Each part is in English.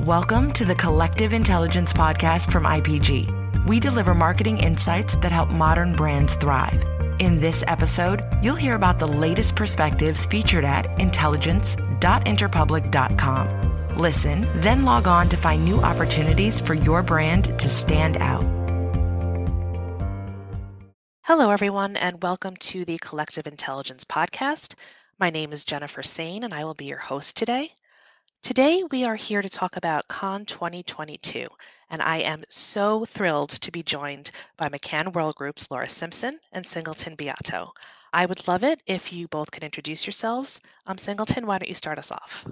Welcome to the Collective Intelligence Podcast from IPG. We deliver marketing insights that help modern brands thrive. In this episode, you'll hear about the latest perspectives featured at intelligence.interpublic.com. Listen, then log on to find new opportunities for your brand to stand out. Hello, everyone, and welcome to the Collective Intelligence Podcast. My name is Jennifer Sain, and I will be your host today. Today, we are here to talk about Cannes 2022, and I am so thrilled to be joined by McCann World Group's Laura Simpson and Singleton Beato. I would love it if you both could introduce yourselves. Um, Singleton, why don't you start us off?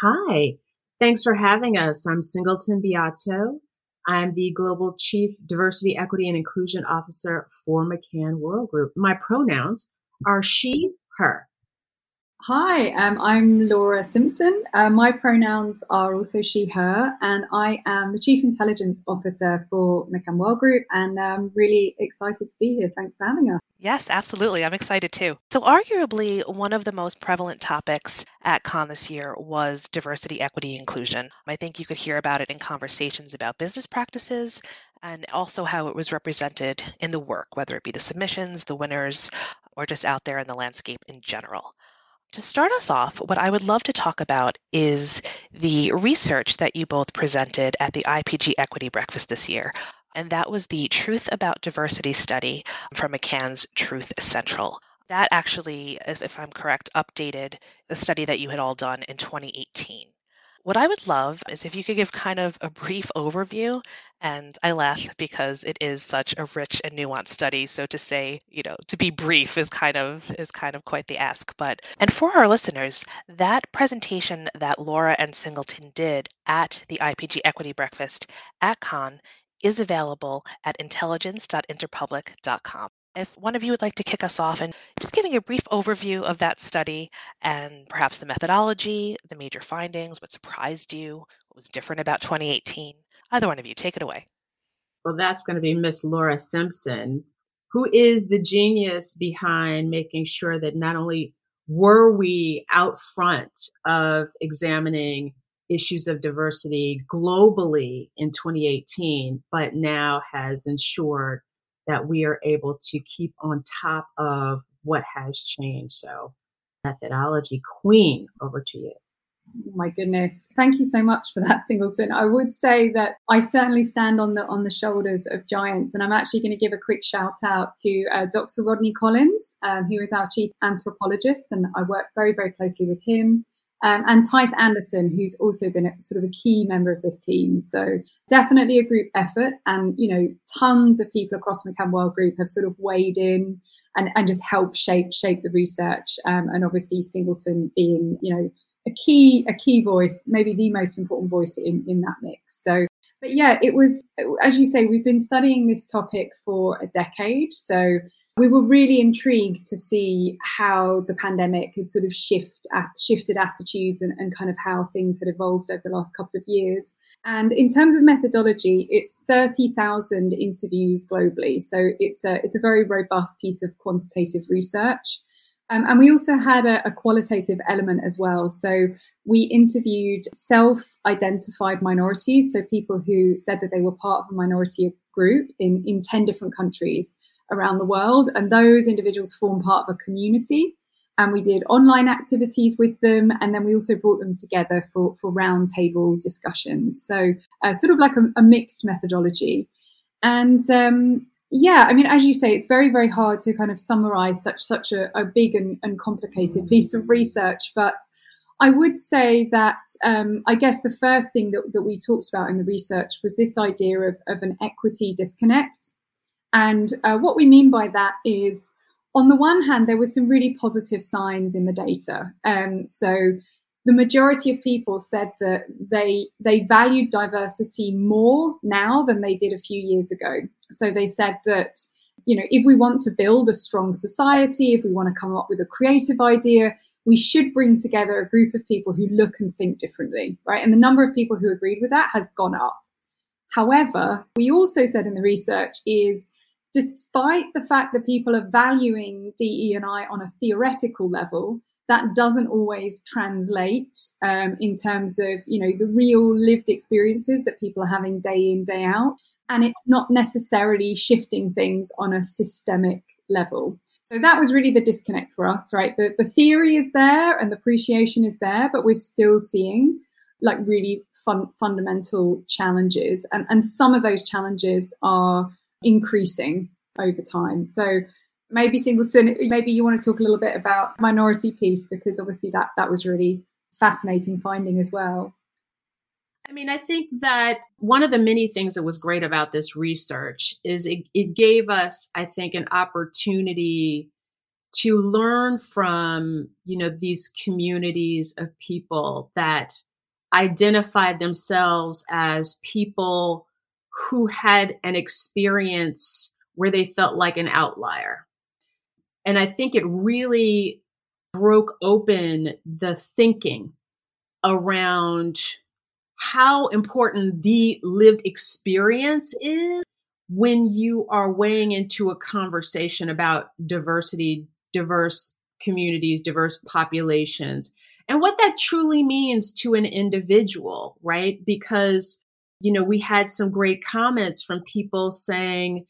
Hi, thanks for having us. I'm Singleton Beato. I'm the Global Chief Diversity, Equity, and Inclusion Officer for McCann World Group. My pronouns are she, her. Hi, um, I'm Laura Simpson. Uh, my pronouns are also she, her, and I am the Chief Intelligence Officer for McCann World Group, and I'm really excited to be here. Thanks for having us. Yes, absolutely. I'm excited too. So, arguably, one of the most prevalent topics at Cannes this year was diversity, equity, inclusion. I think you could hear about it in conversations about business practices and also how it was represented in the work, whether it be the submissions, the winners, or just out there in the landscape in general. To start us off, what I would love to talk about is the research that you both presented at the IPG Equity Breakfast this year. And that was the Truth About Diversity study from McCann's Truth Central. That actually, if I'm correct, updated the study that you had all done in 2018. What I would love is if you could give kind of a brief overview. And I laugh because it is such a rich and nuanced study. So to say, you know, to be brief is kind of is kind of quite the ask. But and for our listeners, that presentation that Laura and Singleton did at the IPG Equity Breakfast at Cannes is available at intelligence.interpublic.com. If one of you would like to kick us off and just giving a brief overview of that study and perhaps the methodology, the major findings, what surprised you, what was different about 2018, either one of you, take it away. Well, that's going to be Miss Laura Simpson, who is the genius behind making sure that not only were we out front of examining issues of diversity globally in 2018, but now has ensured that we are able to keep on top of what has changed. So, methodology queen, over to you. Oh my goodness thank you so much for that singleton i would say that i certainly stand on the on the shoulders of giants and i'm actually going to give a quick shout out to uh, dr rodney collins um, who is our chief anthropologist and i work very very closely with him um, and Tice Anderson, who's also been a, sort of a key member of this team. So definitely a group effort, and you know, tons of people across McCann World Group have sort of weighed in and, and just helped shape shape the research. Um, and obviously, Singleton being you know a key a key voice, maybe the most important voice in in that mix. So. But yeah, it was, as you say, we've been studying this topic for a decade. So we were really intrigued to see how the pandemic had sort of shift, shifted attitudes and, and kind of how things had evolved over the last couple of years. And in terms of methodology, it's 30,000 interviews globally. So it's a, it's a very robust piece of quantitative research. Um, and we also had a, a, qualitative element as well. So we interviewed self identified minorities, so people who said that they were part of a minority group in, in 10 different countries around the world. And those individuals form part of a community. And we did online activities with them. And then we also brought them together for, for roundtable discussions. So, uh, sort of like a, a mixed methodology. And um, yeah, I mean, as you say, it's very, very hard to kind of summarize such such a, a big and, and, complicated piece of research. But I would say that um, I guess the first thing that, that we talked about in the research was this idea of, of an equity disconnect. And uh, what we mean by that is, on the one hand, there were some really positive signs in the data. Um, so the majority of people said that they they valued diversity more now than they did a few years ago. So they said that you know if we want to build a strong society, if we want to come up with a creative idea, we should bring together a group of people who look and think differently, right? And the number of people who agreed with that has gone up. However, we also said in the research is despite the fact that people are valuing DE and I on a theoretical level, that doesn't always translate um, in terms of you know the real lived experiences that people are having day in day out. And it's not necessarily shifting things on a systemic level. So that was really the disconnect for us right? The, the theory is there and the appreciation is there but we're still seeing like really fun, fundamental challenges. And, and some of those challenges are increasing over time so maybe Singleton, maybe you want to talk a little bit about minority piece because obviously that that was really fascinating finding as well. I mean, I think that one of the many things that was great about this research is it, it gave us, I think, an opportunity to learn from, you know, these communities of people that identified themselves as people who had an experience where they felt like an outlier and I think it really broke open the thinking around how important the lived experience is when you are weighing into a conversation about diversity, diverse communities, diverse populations, and what that truly means to an individual, right? Because, you know, we had some great comments from people saying,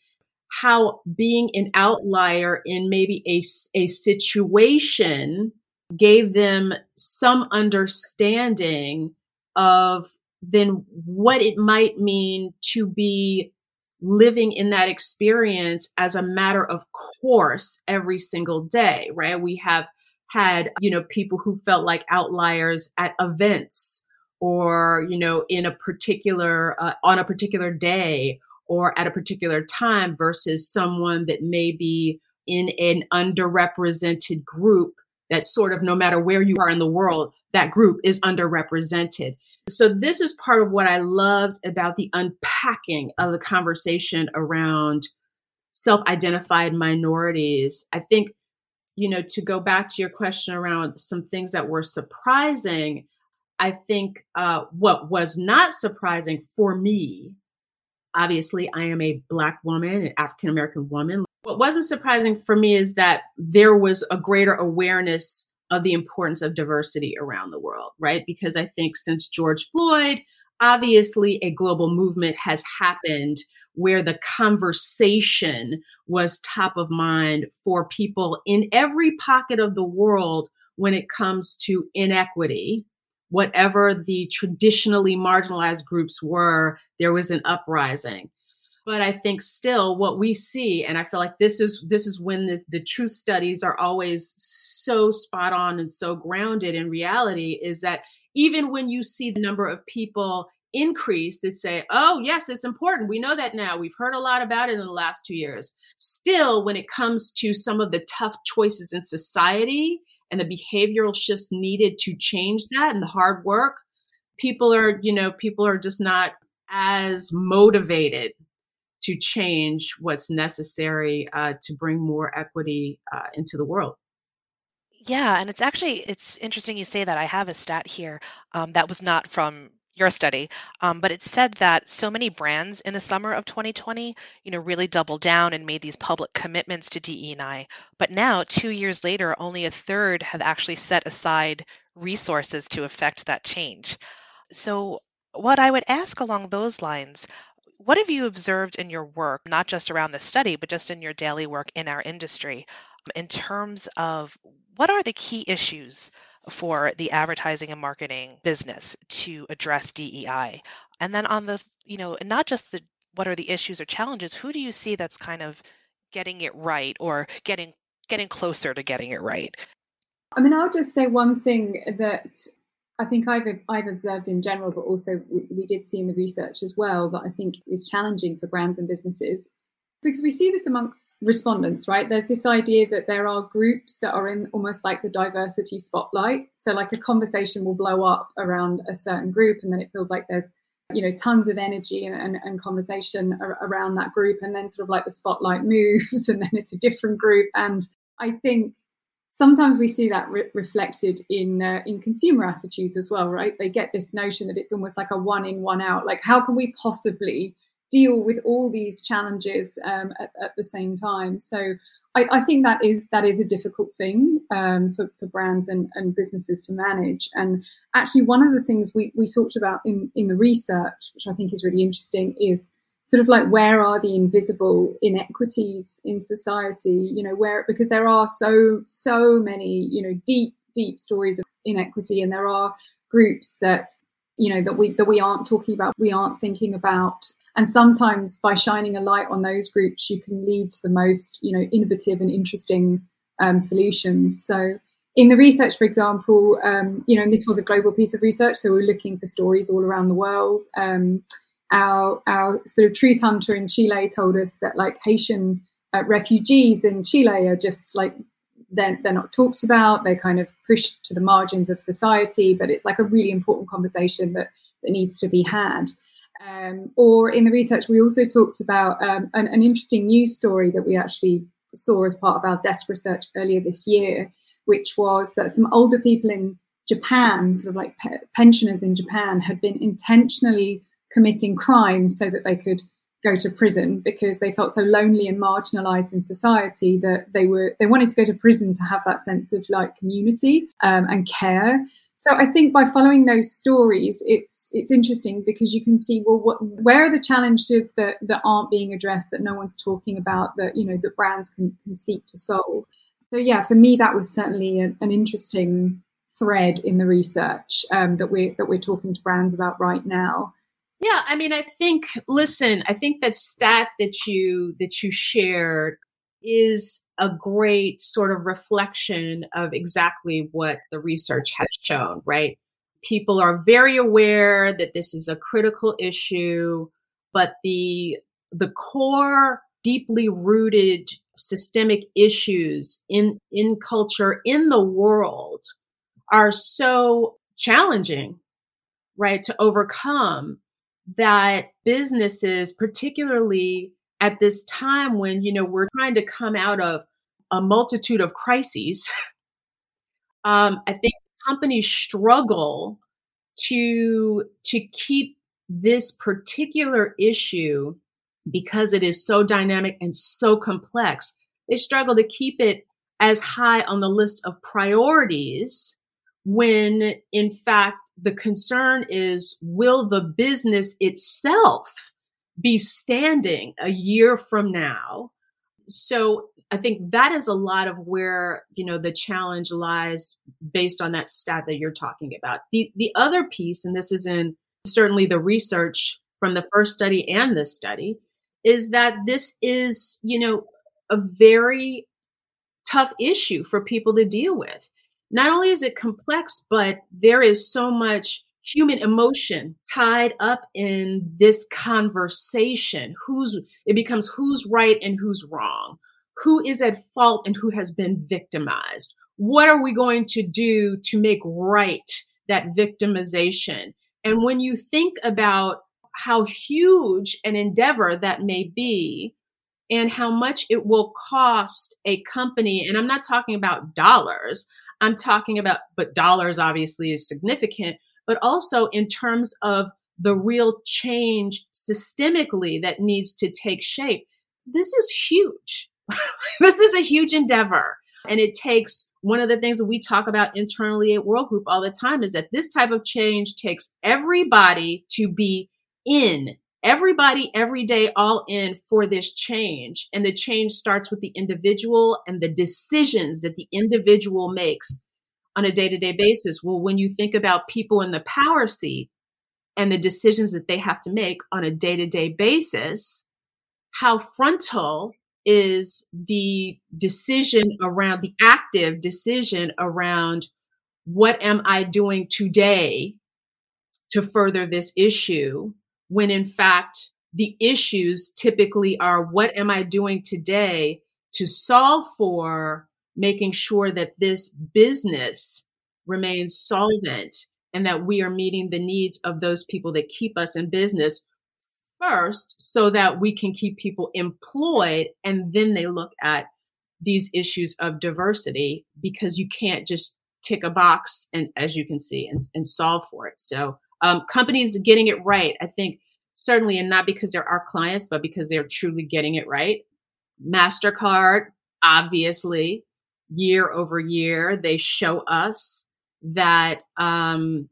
how being an outlier in maybe a, a situation gave them some understanding of then what it might mean to be living in that experience as a matter of course every single day right? We have had you know people who felt like outliers at events or you know in a particular uh, on a particular day or at a particular time versus someone that may be in an underrepresented group that sort of no matter where you are in the world, that group is underrepresented. So, this is part of what I loved about the unpacking of the conversation around self identified minorities. I think, you know, to go back to your question around some things that were surprising, I think uh, what was not surprising for me Obviously, I am a Black woman, an African American woman. What wasn't surprising for me is that there was a greater awareness of the importance of diversity around the world, right? Because I think since George Floyd, obviously a global movement has happened where the conversation was top of mind for people in every pocket of the world when it comes to inequity whatever the traditionally marginalized groups were, there was an uprising. But I think still what we see, and I feel like this is this is when the, the truth studies are always so spot on and so grounded in reality, is that even when you see the number of people increase that say, oh, yes, it's important. We know that now. We've heard a lot about it in the last two years. Still, when it comes to some of the tough choices in society and the behavioral shifts needed to change that and the hard work, people are, you know, people are just not as motivated to change what's necessary uh, to bring more equity uh, into the world. Yeah, and it's actually it's interesting you say that. I have a stat here um, that was not from your study, um, but it said that so many brands in the summer of 2020, you know, really doubled down and made these public commitments to DE&I. But now, two years later, only a third have actually set aside resources to affect that change. So, what I would ask along those lines, what have you observed in your work, not just around the study, but just in your daily work in our industry, in terms of what are the key issues? For the advertising and marketing business to address DEI? And then on the, you know, not just the what are the issues or challenges, who do you see that's kind of getting it right or getting getting closer to getting it right? I mean, I'll just say one thing that I think I've I've observed in general, but also we, we did see in the research as well that I think is challenging for brands and businesses because we see this amongst respondents, right? There's this idea that there are groups that are in almost like the diversity spotlight. So, like a conversation will blow up around a certain group, and then it feels like there's, you know, tons of energy and, and, and conversation around that group, and then sort of like the spotlight moves, and then it's a different group. And I think sometimes we see that re- reflected in uh, in consumer attitudes as well, right? They get this notion that it's almost like a one in, one out. Like, how can we possibly deal with all these challenges um, at, at, the same time. So I, I, think that is that is a difficult thing um, for, for brands and, and businesses to manage. And actually, one of the things we, we talked about in, in the research, which I think is really interesting, is sort of like where are the invisible inequities in society? You know, where because there are so so many you know deep deep stories of inequity, and there are groups that you know that we that we aren't talking about, we aren't thinking about and sometimes by shining a light on those groups, you can lead to the most, you know, innovative and interesting um, solutions. So in the research, for example, um, you know, this was a global piece of research, so we are looking for stories all around the world. Um, our our sort of truth hunter in Chile told us that like Haitian uh, refugees in Chile are just like they're, they're not talked about. They're kind of pushed to the margins of society, but it's like a really important conversation that that needs to be had. Um, or in the research, we also talked about um, an, an, interesting news story that we actually saw as part of our desk research earlier this year, which was that some older people in Japan, sort of like pe- pensioners in Japan, had been intentionally committing crimes so that they could go to prison because they felt so lonely and marginalized in society that they were they wanted to go to prison to have that sense of like community um, and care so I think by following those stories, it's it's interesting because you can see well, what, where are the challenges that that aren't being addressed that no one's talking about that you know that brands can, can seek to solve. So yeah, for me that was certainly an, an interesting thread in the research um, that we that we're talking to brands about right now. Yeah, I mean, I think. Listen, I think that stat that you that you shared is a great sort of reflection of exactly what the research has shown, right? People are very aware that this is a critical issue, but the the core deeply rooted systemic issues in in culture in the world are so challenging right to overcome that businesses particularly at this time when you know we're trying to come out of a multitude of crises um, i think companies struggle to to keep this particular issue because it is so dynamic and so complex they struggle to keep it as high on the list of priorities when in fact the concern is will the business itself be standing a year from now. So I think that is a lot of where, you know, the challenge lies based on that stat that you're talking about. The the other piece, and this is in certainly the research from the first study and this study, is that this is, you know, a very tough issue for people to deal with. Not only is it complex, but there is so much human emotion tied up in this conversation. Who's it becomes who's right and who's wrong. Who is at fault and who has been victimized? What are we going to do to make right that victimization? And when you think about how huge an endeavor that may be and how much it will cost a company and i'm not talking about dollars i'm talking about but dollars obviously is significant but also in terms of the real change systemically that needs to take shape. This is huge. this is a huge endeavor. And it takes one of the things that we talk about internally at World Group all the time is that this type of change takes everybody to be in, everybody every day all in for this change. And the change starts with the individual and the decisions that the individual makes on a day to day basis. Well, when you think about people in the power seat and the decisions that they have to make on a day to day basis, how frontal is the decision around the active decision around what am I doing today to further this issue when in fact the issues typically are what am I doing today to solve for making sure that this business remains solvent and that we are meeting the needs of those people that keep us in business first so that we can keep people employed and then they look at these issues of diversity because you can't just tick a box and as you can see and, and solve for it. So um, companies getting it right i think certainly and not because they're our clients but because they're truly getting it right mastercard obviously, year over year, they show us that um,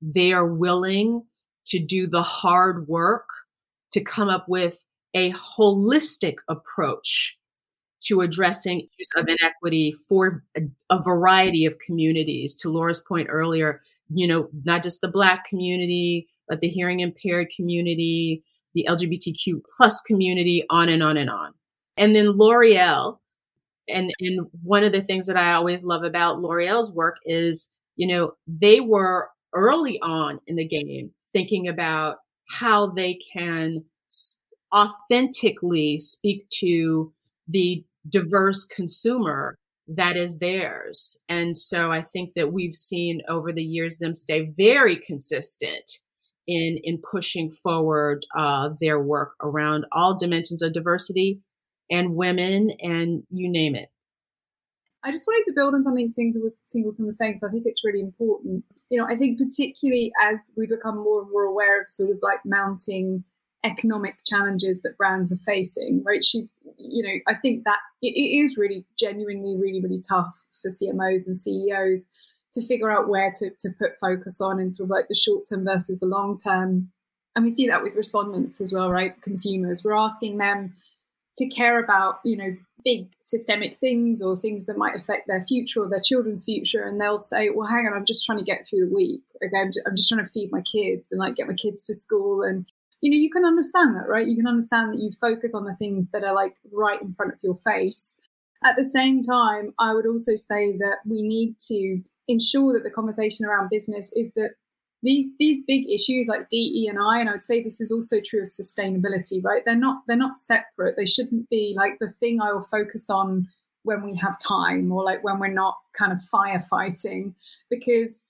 they are willing to do the hard work to come up with a holistic approach to addressing issues of inequity for a, a, variety of communities. To Laura's point earlier, you know, not just the Black community, but the hearing impaired community, the LGBTQ plus community, on and on and on. And then L'Oreal, and and one of the things that I always love about L'Oreal's work is, you know, they were early on in the game thinking about how they can authentically speak to the diverse consumer that is theirs. And so I think that we've seen over the years them stay very consistent in in pushing forward uh, their work around all dimensions of diversity and women and you name it. I just wanted to build on something Singleton was saying, because I think it's really important. You know, I think particularly as we become more and more aware of sort of like mounting economic challenges that brands are facing, right? She's, you know, I think that it, it is really genuinely, really, really tough for CMOs and CEOs to figure out where to, to put focus on in sort of like the short term versus the long term. And we see that with respondents as well, right? Consumers. We're asking them to care about, you know, big systemic things or things that might affect their future or their children's future. And they'll say, well, hang on, I'm just trying to get through the week. Okay, I'm just, I'm just trying to feed my kids and like get my kids to school and you know, you can understand that, right? You can understand that you focus on the things that are like right in front of your face. At the same time, I would also say that we need to ensure that the conversation around business is that these these big issues like DE and I, and I would say this is also true of sustainability, right? They're not they're not separate. They shouldn't be like the thing I will focus on when we have time or like when we're not kind of firefighting, because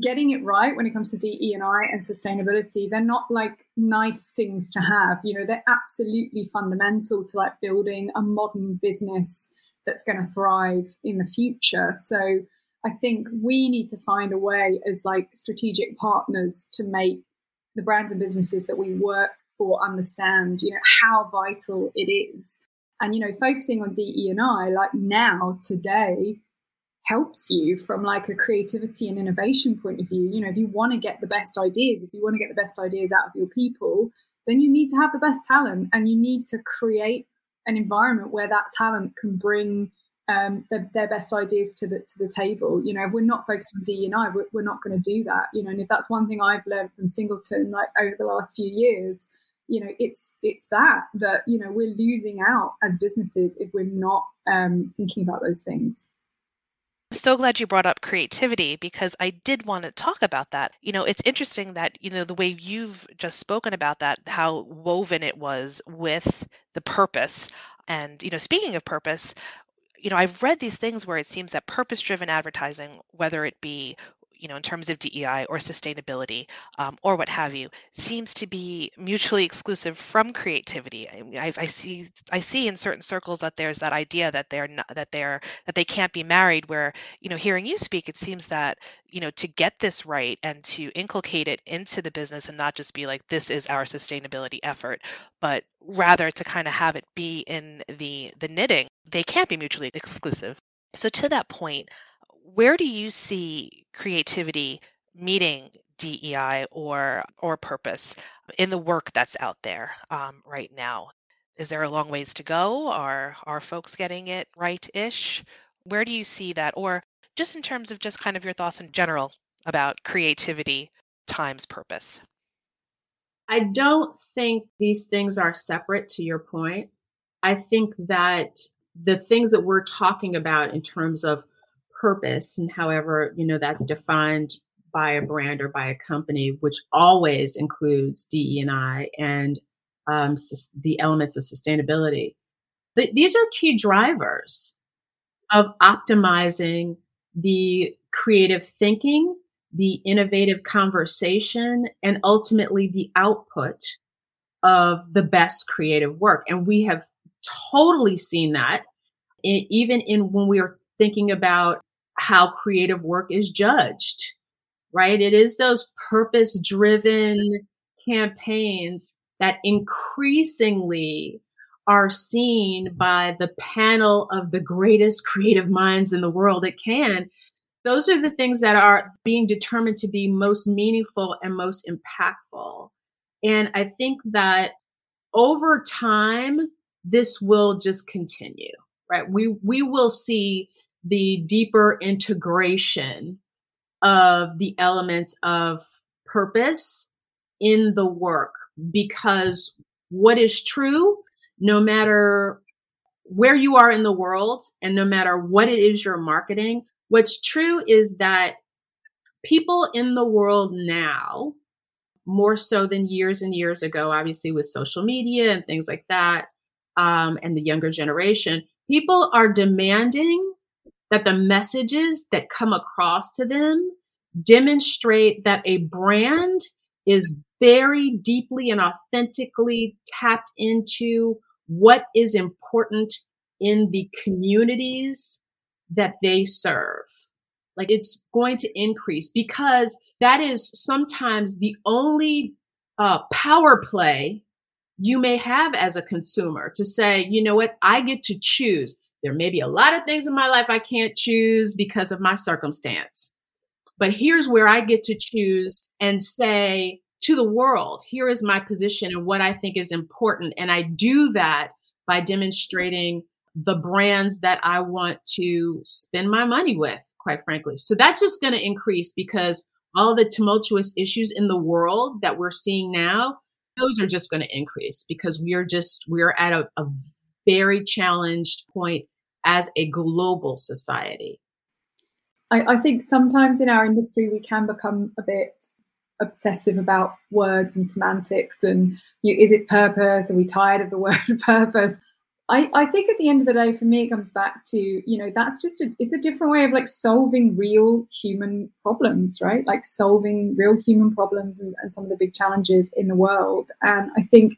getting it right when it comes to DE and I and sustainability, they're not like nice things to have. You know, they're absolutely fundamental to like building a modern business that's going to thrive in the future. So I think we need to find a way as like strategic partners to make the brands and businesses that we work for understand, you know, how vital it is. And you know, focusing on DE and I, like now, today, helps you from like a creativity and innovation point of view you know if you want to get the best ideas if you want to get the best ideas out of your people then you need to have the best talent and you need to create an environment where that talent can bring um, their, their, best ideas to the to the table. You know, if we're not focused on D and I, we're, we're not going to do that. You know, and if that's one thing I've learned from Singleton, like over the last few years, you know, it's it's that that you know we're losing out as businesses if we're not um, thinking about those things. So glad you brought up creativity because I did want to talk about that. You know, it's interesting that, you know, the way you've just spoken about that, how woven it was with the purpose. And, you know, speaking of purpose, you know, I've read these things where it seems that purpose driven advertising, whether it be you know, in terms of DEI or sustainability um, or what have you, seems to be mutually exclusive from creativity. I, I, see, I see in certain circles that there's that idea that they're not, that they're that they can't be married. Where you know, hearing you speak, it seems that you know to get this right and to inculcate it into the business and not just be like this is our sustainability effort, but rather to kind of have it be in the the knitting. They can't be mutually exclusive. So to that point, where do you see creativity meeting DEI or or purpose in the work that's out there um, right now? Is there a long ways to go? Are are folks getting it right-ish? Where do you see that, or just in terms of just kind of your thoughts in general about creativity times purpose? I don't think these things are separate. To your point, I think that the things that we're talking about in terms of purpose and however you know that's defined by a brand or by a company which always includes DE&I and um, the elements of sustainability. But these are key drivers of optimizing the creative thinking the innovative conversation and ultimately the output of the best creative work. And we have totally seen that even in when we are thinking about how creative work is judged, right? It is those purpose driven campaigns that increasingly are seen by the panel of the greatest creative minds in the world it can, those are the things that are being determined to be most meaningful and most impactful. And I think that over time, this will just continue, right? We, we will see the deeper integration of the elements of purpose in the work. Because what is true, no matter where you are in the world and no matter what it is you're marketing, what's true is that people in the world now, more so than years and years ago, obviously with social media and things like that, um, and the younger generation, people are demanding that the messages that come across to them demonstrate that a brand is very deeply and authentically tapped into what is important in the communities that they serve. Like it's going to increase because that is sometimes the only uh, power play you may have as a consumer to say, you know what, I get to choose. There may be a lot of things in my life I can't choose because of my circumstance. But here's where I get to choose and say to the world, here is my position and what I think is important. And I do that by demonstrating the brands that I want to spend my money with, quite frankly. So that's just going to increase because all the tumultuous issues in the world that we're seeing now, those are just going to increase because we are just, we're at a, a very challenged point as a global society. I, I think sometimes in our industry we can become a bit obsessive about words and semantics and you, is it purpose? Are we tired of the word purpose? I, I think at the end of the day for me it comes back to you know that's just a, it's a different way of like solving real human problems right? Like solving real human problems and, and some of the big challenges in the world. And i think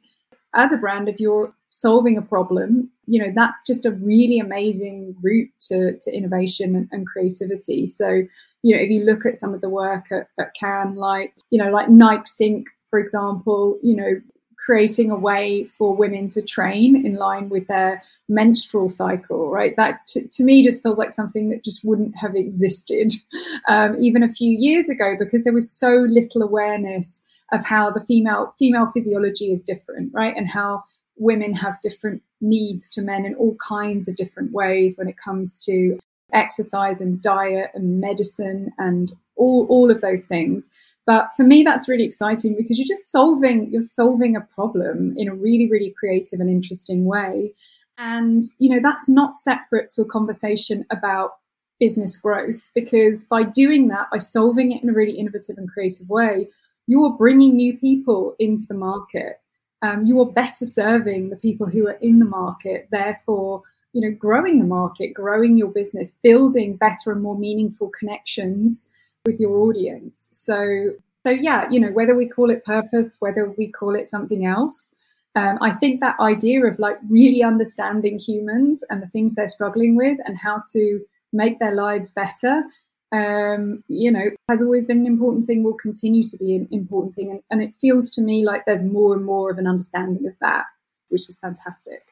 as a brand if you're solving a problem, you know, that's just a really amazing route to, to innovation and, creativity. So, you know, if you look at some of the work at, at Cannes, like, you know, like Nike Sync, for example, you know, creating a way for women to train in line with their menstrual cycle, right? That t- to me just feels like something that just wouldn't have existed um, even a few years ago because there was so little awareness of how the female female physiology is different, right? And how women have different needs to men in all kinds of different ways when it comes to exercise and diet and medicine and all, all of those things. But for me, that's really exciting because you're just solving, you're solving a problem in a really, really creative and interesting way. And, you know, that's not separate to a conversation about business growth because by doing that, by solving it in a really innovative and creative way, you are bringing new people into the market um, you are better serving the people who are in the market. Therefore, you know, growing the market, growing your business, building better and more meaningful connections with your audience. So, so yeah, you know, whether we call it purpose, whether we call it something else, um, I think that idea of like really understanding humans and the things they're struggling with and how to make their lives better um, you know, has always been an important thing, will continue to be an important thing. And, and it feels to me like there's more and more of an understanding of that, which is fantastic.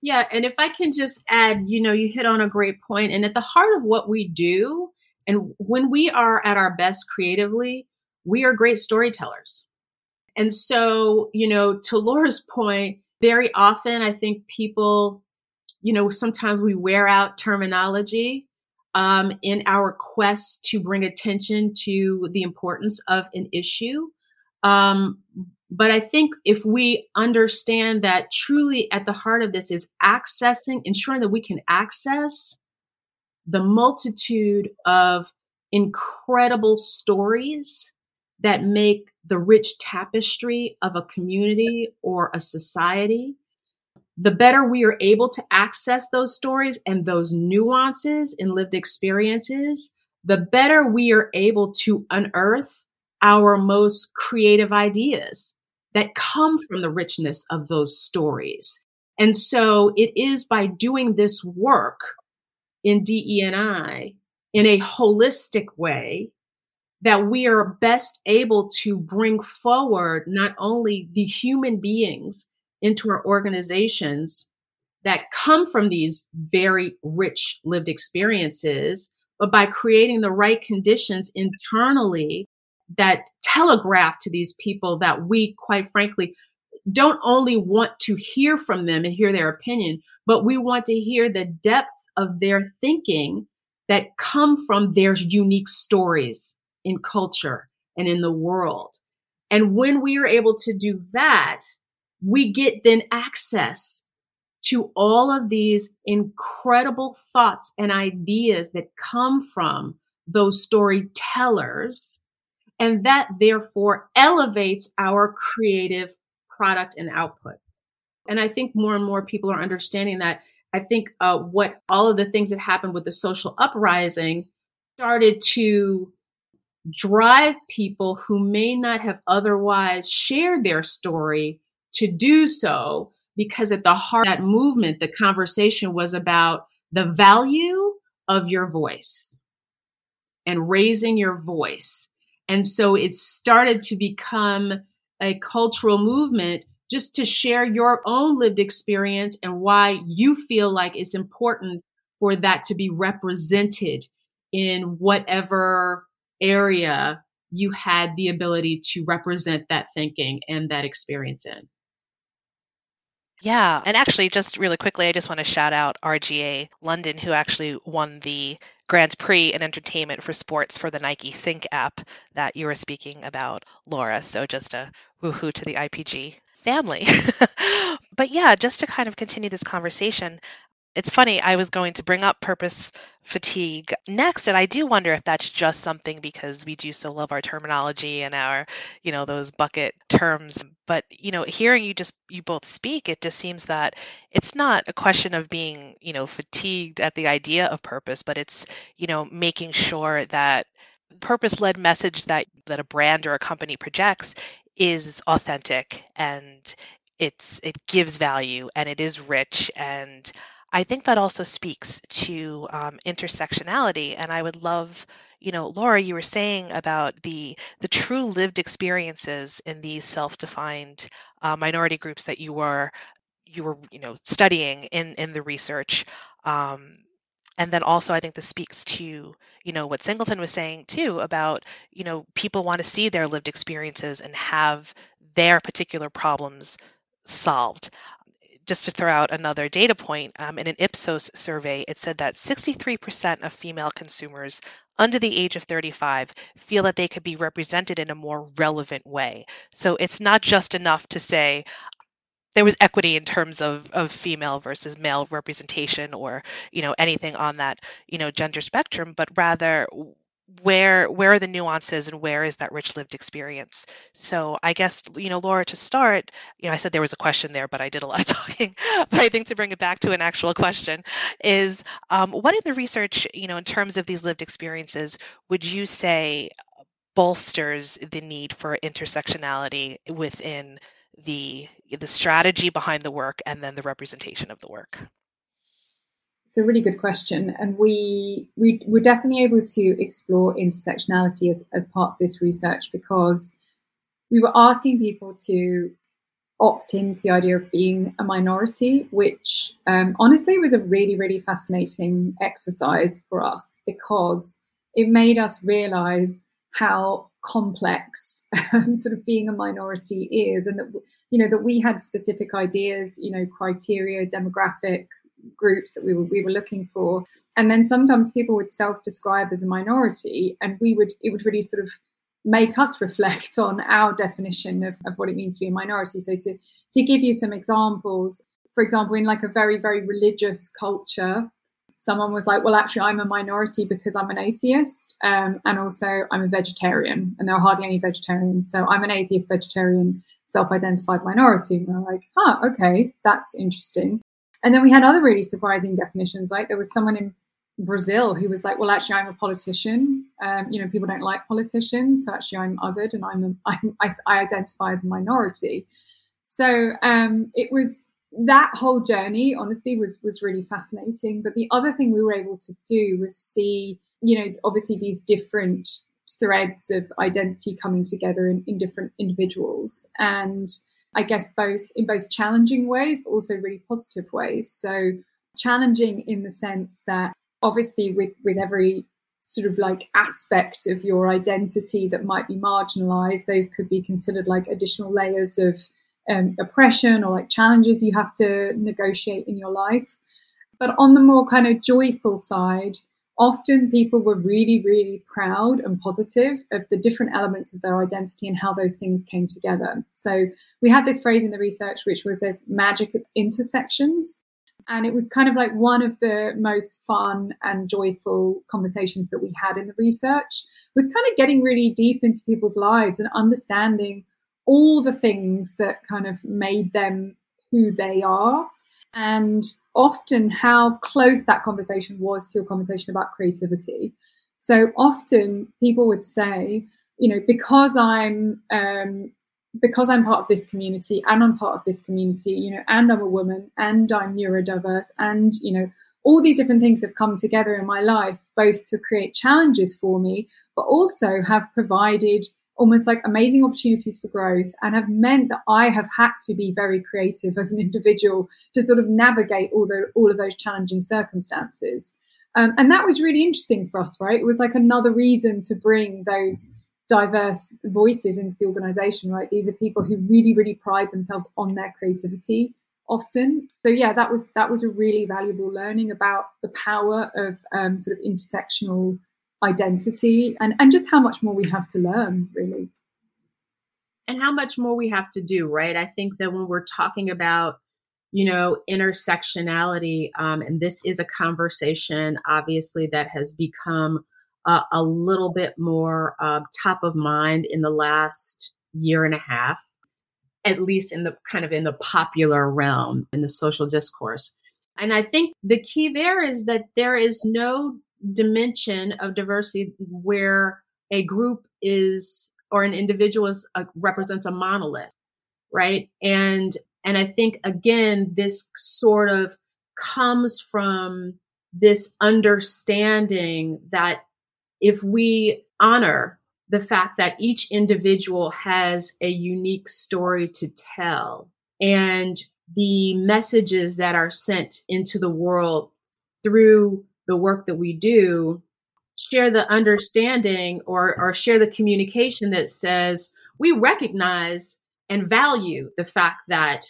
Yeah, and if I can just add, you know, you hit on a great point. and at the heart of what we do, and when we are at our best creatively, we are great storytellers. And so, you know, to Laura's point, very often I think people, you know, sometimes we wear out terminology um, in our quest to bring attention to the importance of an issue. Um, but I think if we understand that truly at the heart of this is accessing, ensuring that we can access the multitude of incredible stories that make the rich tapestry of a community or a society the better we are able to access those stories and those nuances in lived experiences, the better we are able to unearth our most creative ideas that come from the richness of those stories. And so it is by doing this work in DE&I in a holistic way that we are best able to bring forward not only the human beings into our organizations that come from these very rich lived experiences, but by creating the right conditions internally that telegraph to these people that we, quite frankly, don't only want to hear from them and hear their opinion, but we want to hear the depths of their thinking that come from their unique stories in culture and in the world. And when we are able to do that, we get then access to all of these incredible thoughts and ideas that come from those storytellers. And that therefore elevates our creative product and output. And I think more and more people are understanding that. I think uh, what all of the things that happened with the social uprising started to drive people who may not have otherwise shared their story to do so because at the heart of that movement the conversation was about the value of your voice and raising your voice and so it started to become a cultural movement just to share your own lived experience and why you feel like it's important for that to be represented in whatever area you had the ability to represent that thinking and that experience in. Yeah, and actually, just really quickly, I just want to shout out RGA London, who actually won the Grand Prix in entertainment for sports for the Nike Sync app that you were speaking about, Laura. So just a woohoo to the IPG family. but yeah, just to kind of continue this conversation, it's funny, I was going to bring up purpose fatigue next, and I do wonder if that's just something because we do so love our terminology and our, you know, those bucket terms. But, you know, hearing you just, you both speak, it just seems that it's not a question of being, you know, fatigued at the idea of purpose, but it's, you know, making sure that purpose led message that that a brand or a company projects is authentic and it's it gives value and it is rich and I think that also speaks to um, intersectionality, and I would love, you know, Laura, you were saying about the the true lived experiences in these self-defined uh, minority groups that you were you were you know studying in in the research. Um, and then also i think this speaks to you know what singleton was saying too about you know people want to see their lived experiences and have their particular problems solved just to throw out another data point, um, in an Ipsos survey, it said that 63% of female consumers under the age of 35 feel that they could be represented in a more relevant way. So it's not just enough to say, there was equity in terms of, of female versus male representation or you know anything on that you know gender spectrum but rather where where are the nuances and where is that rich lived experience? So i guess you know laura to start you know i said there was a question there but i did a lot of talking. But i think to bring it back to an actual question is um, what in the research you know in terms of these lived experiences would you say bolsters the need for intersectionality within the the strategy behind the work and then the representation of the work it's a really good question, and we we were definitely able to explore intersectionality as, as part of this research because we were asking people to opt into the idea of being a minority, which um, honestly was a really really fascinating exercise for us because it made us realize how complex um, sort of being a minority is and that you know that we had specific ideas you know criteria demographic groups that we were we were looking for. And then sometimes people would self-describe as a minority, and we would it would really sort of make us reflect on our definition of, of what it means to be a minority. So to to give you some examples, for example, in like a very, very religious culture, someone was like, well, actually, I'm a minority because I'm an atheist um, and also I'm a vegetarian. And there are hardly any vegetarians. So I'm an atheist, vegetarian, self identified minority. And we're like, huh, okay, that's interesting. And then we had other really surprising definitions. Like there was someone in Brazil who was like, well, actually, I'm a politician. Um, you know, people don't like politicians. So actually, I'm othered and I'm, a, I'm I, I identify as a minority. So um, it was that whole journey, honestly, was was really fascinating. But the other thing we were able to do was see, you know, obviously these different threads of identity coming together in, in different individuals. And I guess both in both challenging ways, but also really positive ways. So challenging in the sense that obviously with with every sort of like aspect of your identity that might be marginalized those could be considered like additional layers of um, oppression or like challenges you have to negotiate in your life but on the more kind of joyful side often people were really really proud and positive of the different elements of their identity and how those things came together. So we had this phrase in the research which was there's magic at intersections. And it was kind of like one of the most fun and joyful conversations that we had in the research was kind of getting really deep into people's lives and understanding all the things that kind of made them who they are and often how close that conversation was to a conversation about creativity. So often people would say you know because i'm um, because I'm part of this community and I'm part of this community, you know, and I'm a woman and I'm neurodiverse and, you know, all these different things have come together in my life, both to create challenges for me, but also have provided almost like amazing opportunities for growth and have meant that I have had to be very creative as an individual to sort of navigate all the all of those challenging circumstances. Um, and that was really interesting for us, right? It was like another reason to bring those diverse voices into the organization, right? These are people who really, really pride themselves on their creativity often. So yeah, that was that was a really valuable learning about the power of um, sort of intersectional identity and, and just how much more we have to learn, really. And how much more we have to do, right? I think that when we're talking about you know intersectionality um, and this is a conversation obviously that has become uh, a little bit more uh, top of mind in the last year and a half, at least in the kind of in the popular realm in the social discourse. And I think the key there is that there is no dimension of diversity where a group is or an individual is, uh, represents a monolith, right? And and I think again this sort of comes from this understanding that if we honor the fact that each individual has a unique story to tell and the messages that are sent into the world through the work that we do share the understanding or, or share the communication that says we recognize and value the fact that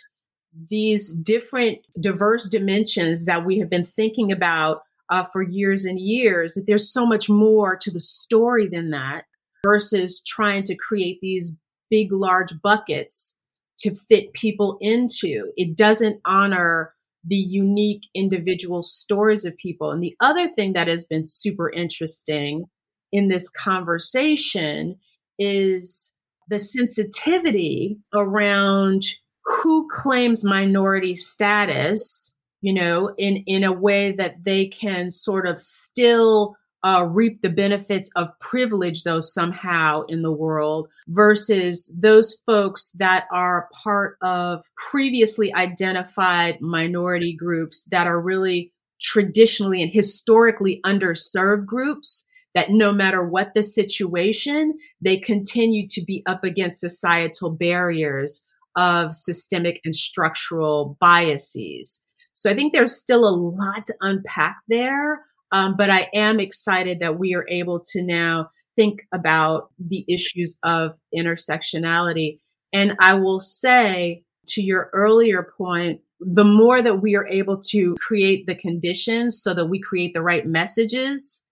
these different diverse dimensions that we have been thinking about uh, for years and years that there's so much more to the story than that versus trying to create these big large buckets to fit people into. It doesn't honor the unique individual stories of people. And the other thing that has been super interesting in this conversation is the sensitivity around who claims minority status you know, in, in a way that they can sort of still uh, reap the benefits of privilege, though, somehow in the world, versus those folks that are part of previously identified minority groups that are really traditionally and historically underserved groups that no matter what the situation, they continue to be up against societal barriers of systemic and structural biases. So I think there's still a lot to unpack there. Um, but I am excited that we are able to now think about the issues of intersectionality. And I will say to your earlier point, the more that we are able to create the conditions so that we create the right messages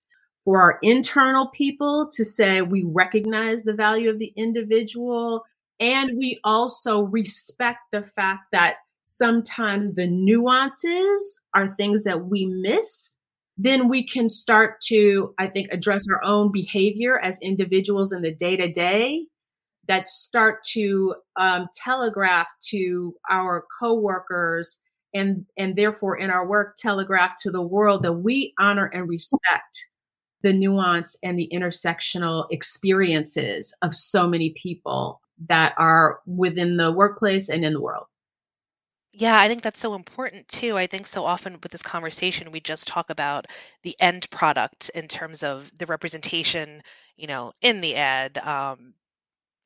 for our internal people to say we recognize the value of the individual and we also respect the fact that sometimes the nuances are things that we miss, then we can start to, I think, address our own behavior as individuals in the day to day that start to um, telegraph to our coworkers and and therefore in our work telegraph to the world that we honor and respect the nuance and the intersectional experiences of so many people that are within the workplace and in the world yeah, I think that's so important too. I think so often with this conversation, we just talk about the end product in terms of the representation, you know, in the ad um,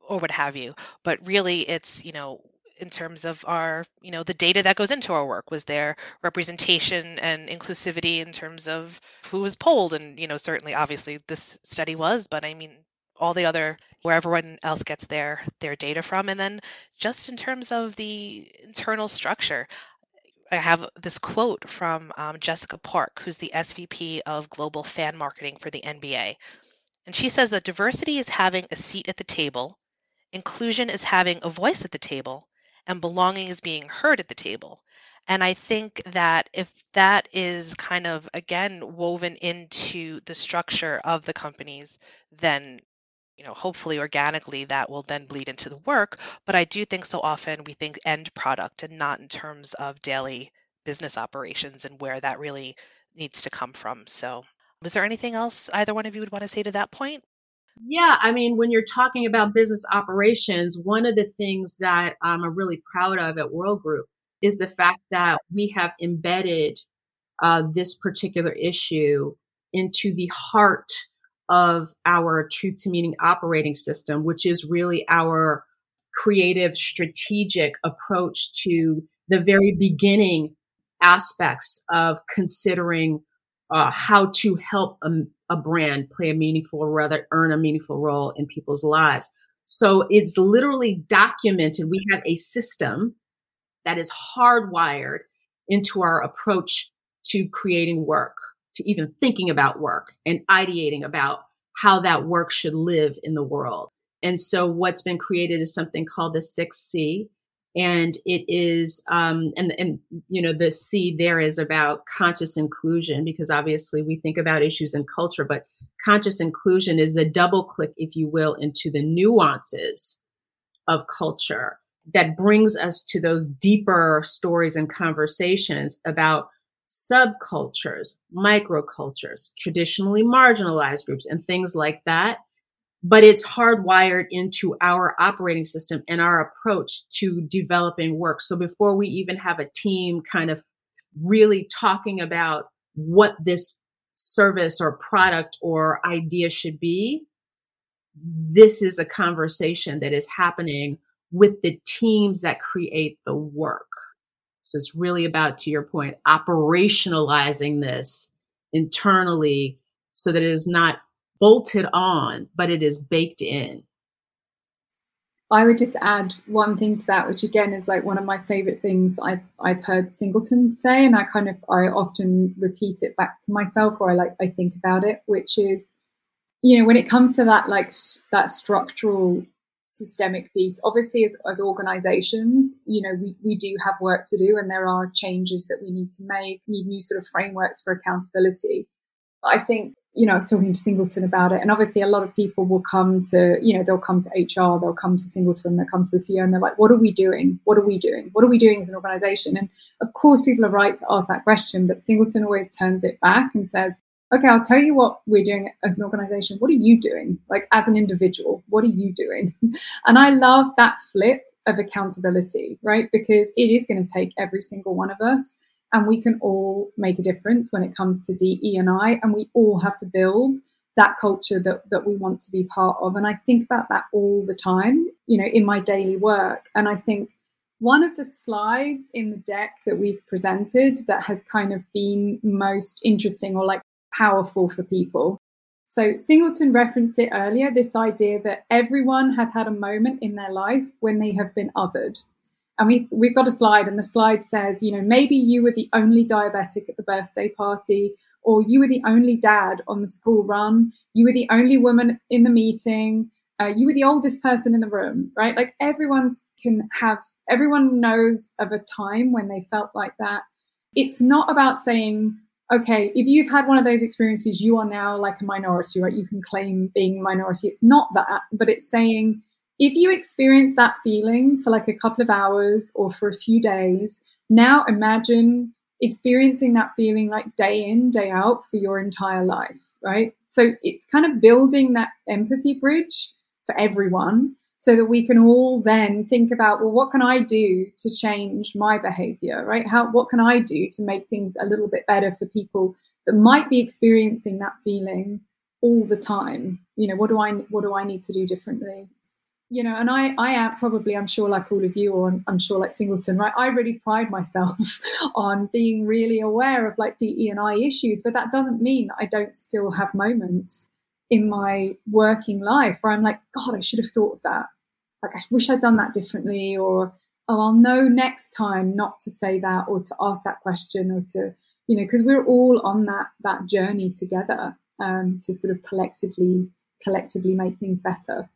or what have you. But really, it's, you know, in terms of our you know the data that goes into our work was there representation and inclusivity in terms of who was polled and you know certainly obviously this study was but i mean all the other where everyone else gets their their data from. And then just in terms of the internal structure i have this quote from um, jessica park who's the svp of global fan marketing for the nba and she says that diversity is having a seat at the table inclusion is having a voice at the table and belonging is being heard at the table. And I think that if that is kind of, again, woven into the structure of the companies, then you know hopefully organically that will then bleed into the work but i do think so often we think end product and not in terms of daily business operations and where that really needs to come from. So was there anything else either one of you would want to say to that point? Yeah, I mean, when you're talking about business operations, one of the things that I'm really proud of at Worldgroup is the fact that we have embedded uh, this particular issue into the heart of our truth to meaning operating system, which is really our creative, strategic approach to the very beginning aspects of considering uh, how to help a, a brand play a meaningful, or rather earn a meaningful role in people's lives. So it's literally documented. We have a system that is hardwired into our approach to creating work to even thinking about work and ideating about how that work should live in the world. And so what's been created is something called the 6C. And it is, um, and, and, you know, the C there is about conscious inclusion because obviously we think about issues in culture, but conscious inclusion is a double click, if you will, into the nuances of culture that brings us to those deeper stories and conversations about subcultures, microcultures, traditionally marginalized groups, and things like that. But it's hardwired into our operating system and our approach to developing work. So before we even have a team kind of really talking about what this service or product or idea should be, this is a conversation that is happening with the teams that create the work. So it's really about, to your point, operationalizing this internally so that it is not bolted on, but it is baked in. I would just add one thing to that, which again is like one of my favorite things I've I've heard Singleton say, and I kind of I often repeat it back to myself, or I like I think about it, which is, you know, when it comes to that like that structural systemic piece. Obviously, as, as organizations, you know, we, we do have work to do and there are changes that we need to make, need new sort of frameworks for accountability. But I think, you know, I was talking to Singleton about it, and obviously a lot of people will come to, you know, they'll come to HR, they'll come to Singleton, they'll come to the CEO, and they're like, what are we doing? What are we doing? What are we doing as an organization? And of course, people are right to ask that question, but Singleton always turns it back and says, okay, I'll tell you what we're doing as an organization. What are you doing? Like as an individual, what are you doing? and I love that flip of accountability, right? Because it is going to take every single one of us and we can all make a difference when it comes to DE and I, and we all have to build that culture that, that we want to be part of. And I think about that all the time, you know, in my daily work. And I think one of the slides in the deck that we've presented that has kind of been most interesting or like powerful for people. So Singleton referenced it earlier this idea that everyone has had a moment in their life when they have been othered. And we, we've got a slide, and the slide says, you know, maybe you were the only diabetic at the birthday party, or you were the only dad on the school run, you were the only woman in the meeting, uh, you were the oldest person in the room, right? Like everyone's can have, everyone knows of a time when they felt like that. It's not about saying, okay, if you've had one of those experiences, you are now like a minority, right? You can claim being minority. It's not that, but it's saying if you experience that feeling for like a couple of hours or for a few days, now imagine experiencing that feeling like day in, day out for your entire life, right? So it's kind of building that empathy bridge for everyone so that we can all then think about well what can i do to change my behavior right? How what can i do to make things a little bit better for people that might be experiencing that feeling all the time? You know what do i what do i need to do differently? You know, and I, I am probably, I'm sure, like all of you, or I'm sure, like Singleton, right? I really pride myself on being really aware of like DE and I issues, but that doesn't mean that I don't still have moments in my working life where I'm like, God, I should have thought of that. Like, I wish I'd done that differently, or oh, I'll know next time not to say that or to ask that question or to, you know, because we're all on that that journey together um, to sort of collectively collectively make things better.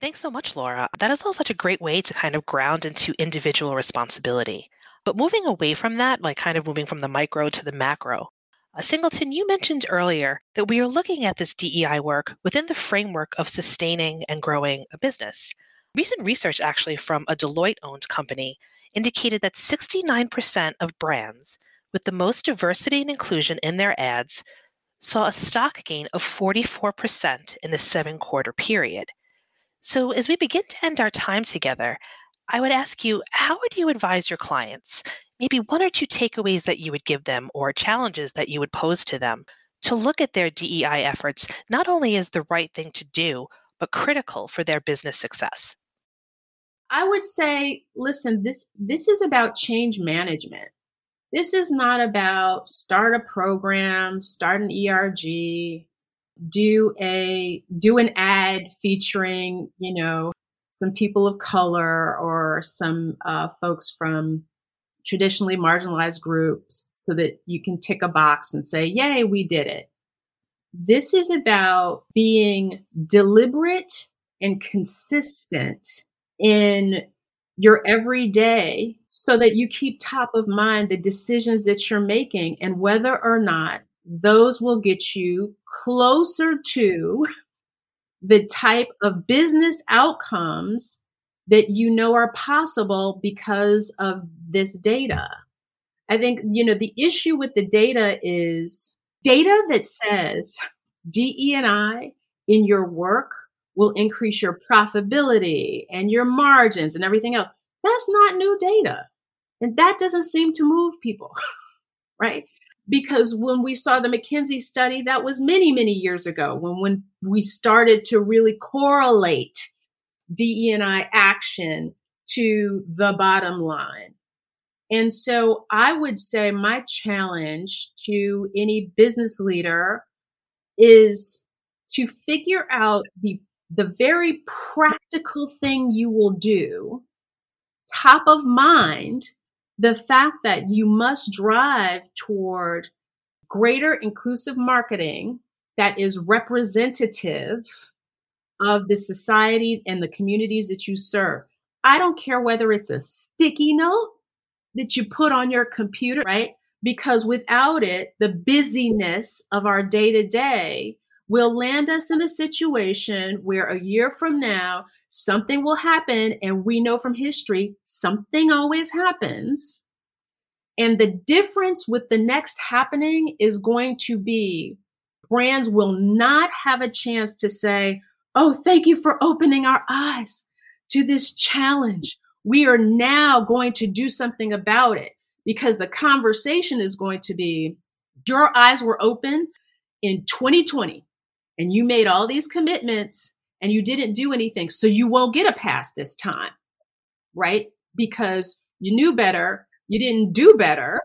Thanks so much, Laura. That is all such a great way to kind of ground into individual responsibility. But moving away from that, like kind of moving from the micro to the macro, Uh, Singleton, you mentioned earlier that we are looking at this DEI work within the framework of sustaining and growing a business. Recent research, actually, from a Deloitte owned company indicated that 69% of brands with the most diversity and inclusion in their ads saw a stock gain of 44% in the seven quarter period. So, as we begin to end our time together, I would ask you how would you advise your clients? Maybe one or two takeaways that you would give them or challenges that you would pose to them to look at their DEI efforts not only as the right thing to do, but critical for their business success. I would say, listen, this this is about change management. This is not about start a program, start an ERG, do a do an ad featuring you know some people of color or some uh, folks from traditionally marginalized groups so that you can tick a box and say yay we did it. This is about being deliberate and consistent in your everyday so that you keep top of mind the decisions that you're making and whether or not those will get you closer to the type of business outcomes that you know are possible because of this data. I think, you know, the issue with the data is data that says DE and I in your work will increase your profitability and your margins and everything else. That's not new data. And that doesn't seem to move people, right? because when we saw the McKinsey study, that was many, many years ago when, when we started to really correlate DE&I action to the bottom line. And so I would say my challenge to any business leader is to figure out the, the very practical thing you will do, top of mind, the fact that you must drive toward greater inclusive marketing that is representative of the society and the communities that you serve. I don't care whether it's a sticky note that you put on your computer, right? Because without it, the busyness of our day to day will land us in a situation where a year from now, something will happen. And we know from history, something always happens. And the difference with the next happening is going to be brands will not have a chance to say, Oh, thank you for opening our eyes to this challenge. We are now going to do something about it because the conversation is going to be your eyes were open in 2020 and you made all these commitments and you didn't do anything. So you won't get a pass this time, right? Because you knew better, you didn't do better.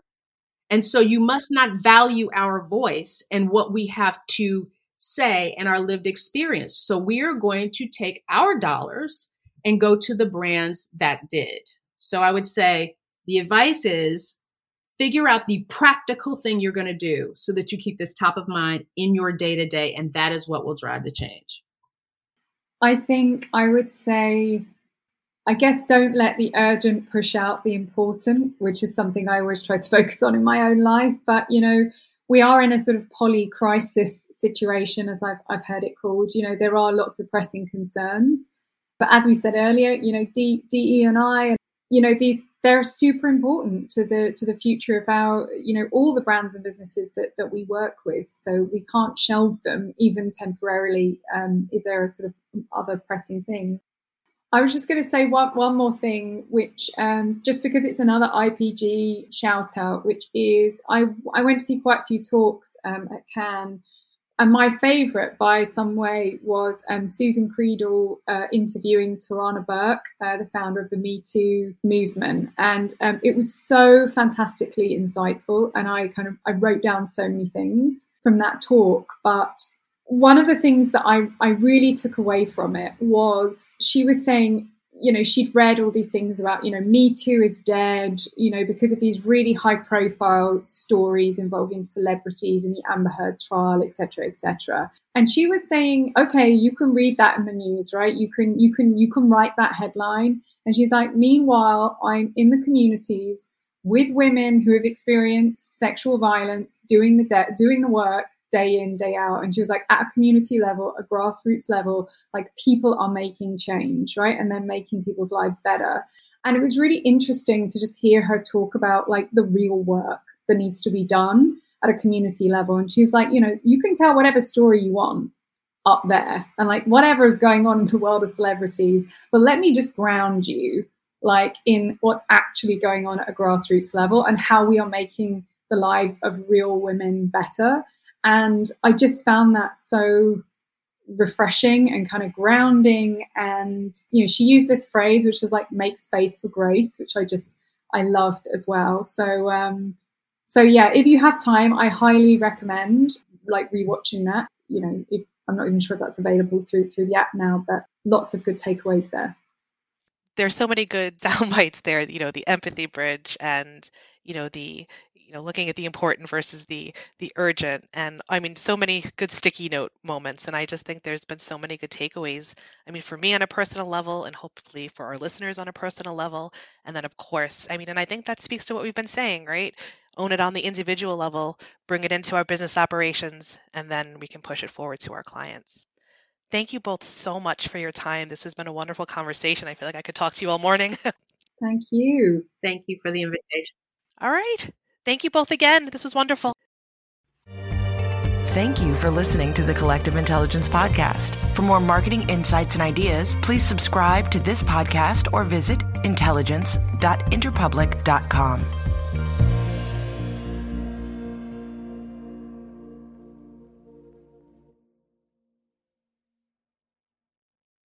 And so you must not value our voice and what we have to say and our lived experience. So we are going to take our dollars and go to the brands that did. So I would say the advice is figure out the practical thing you're going to do so that you keep this top of mind in your day to day. And that is what will drive the change. I think I would say, I guess, don't let the urgent push out the important, which is something I always try to focus on in my own life. But, you know, we are in a sort of poly crisis situation, as I've, I've heard it called. You know, there are lots of pressing concerns. But as we said earlier, you know, D, DE and I, you know, these they're super important to the to the future of our you know all the brands and businesses that that we work with so we can't shelve them even temporarily um, if there are sort of other pressing things i was just going to say one, one more thing which um, just because it's another ipg shout out which is i i went to see quite a few talks um, at cannes and my favorite by some way was um, Susan Credle uh, interviewing Tarana Burke, uh, the founder of the Me Too movement. And um, it was so fantastically insightful. And I kind of, I wrote down so many things from that talk. But one of the things that I, I really took away from it was she was saying you know she'd read all these things about you know me too is dead you know because of these really high profile stories involving celebrities in the amber heard trial etc etc and she was saying okay you can read that in the news right? You can you can you can write that headline. And she's like meanwhile i'm in the communities with women who have experienced sexual violence doing the de- doing the work day in, day out. And she was like, at a community level, a grassroots level, like people are making change, right? And they're making people's lives better. And it was really interesting to just hear her talk about like the real work that needs to be done at a community level. And she's like, you know, you can tell whatever story you want up there and like whatever is going on in the world of celebrities, but let me just ground you like in what's actually going on at a grassroots level and how we are making the lives of real women better and I just found that so refreshing and kind of grounding. And, you know, she used this phrase, which was like, make space for grace, which I just, I loved as well. So, um, so yeah, if you have time, I highly recommend like rewatching that. You know, if, I'm not even sure if that's available through through the app now, but lots of good takeaways there. There's so many good sound bites there. You know, the empathy bridge and you know the know looking at the important versus the the urgent and i mean so many good sticky note moments and i just think there's been so many good takeaways i mean for me on a personal level and hopefully for our listeners on a personal level and then of course i mean and i think that speaks to what we've been saying right? Own it on the individual level bring it into our business operations and then we can push it forward to our clients. Thank you both so much for your time. This has been a wonderful conversation. I feel like i could talk to you all morning. Thank you. Thank you for the invitation. All right Thank you both again. This was wonderful. Thank you for listening to the Collective Intelligence Podcast. For more marketing insights and ideas, please subscribe to this podcast or visit intelligence.interpublic.com.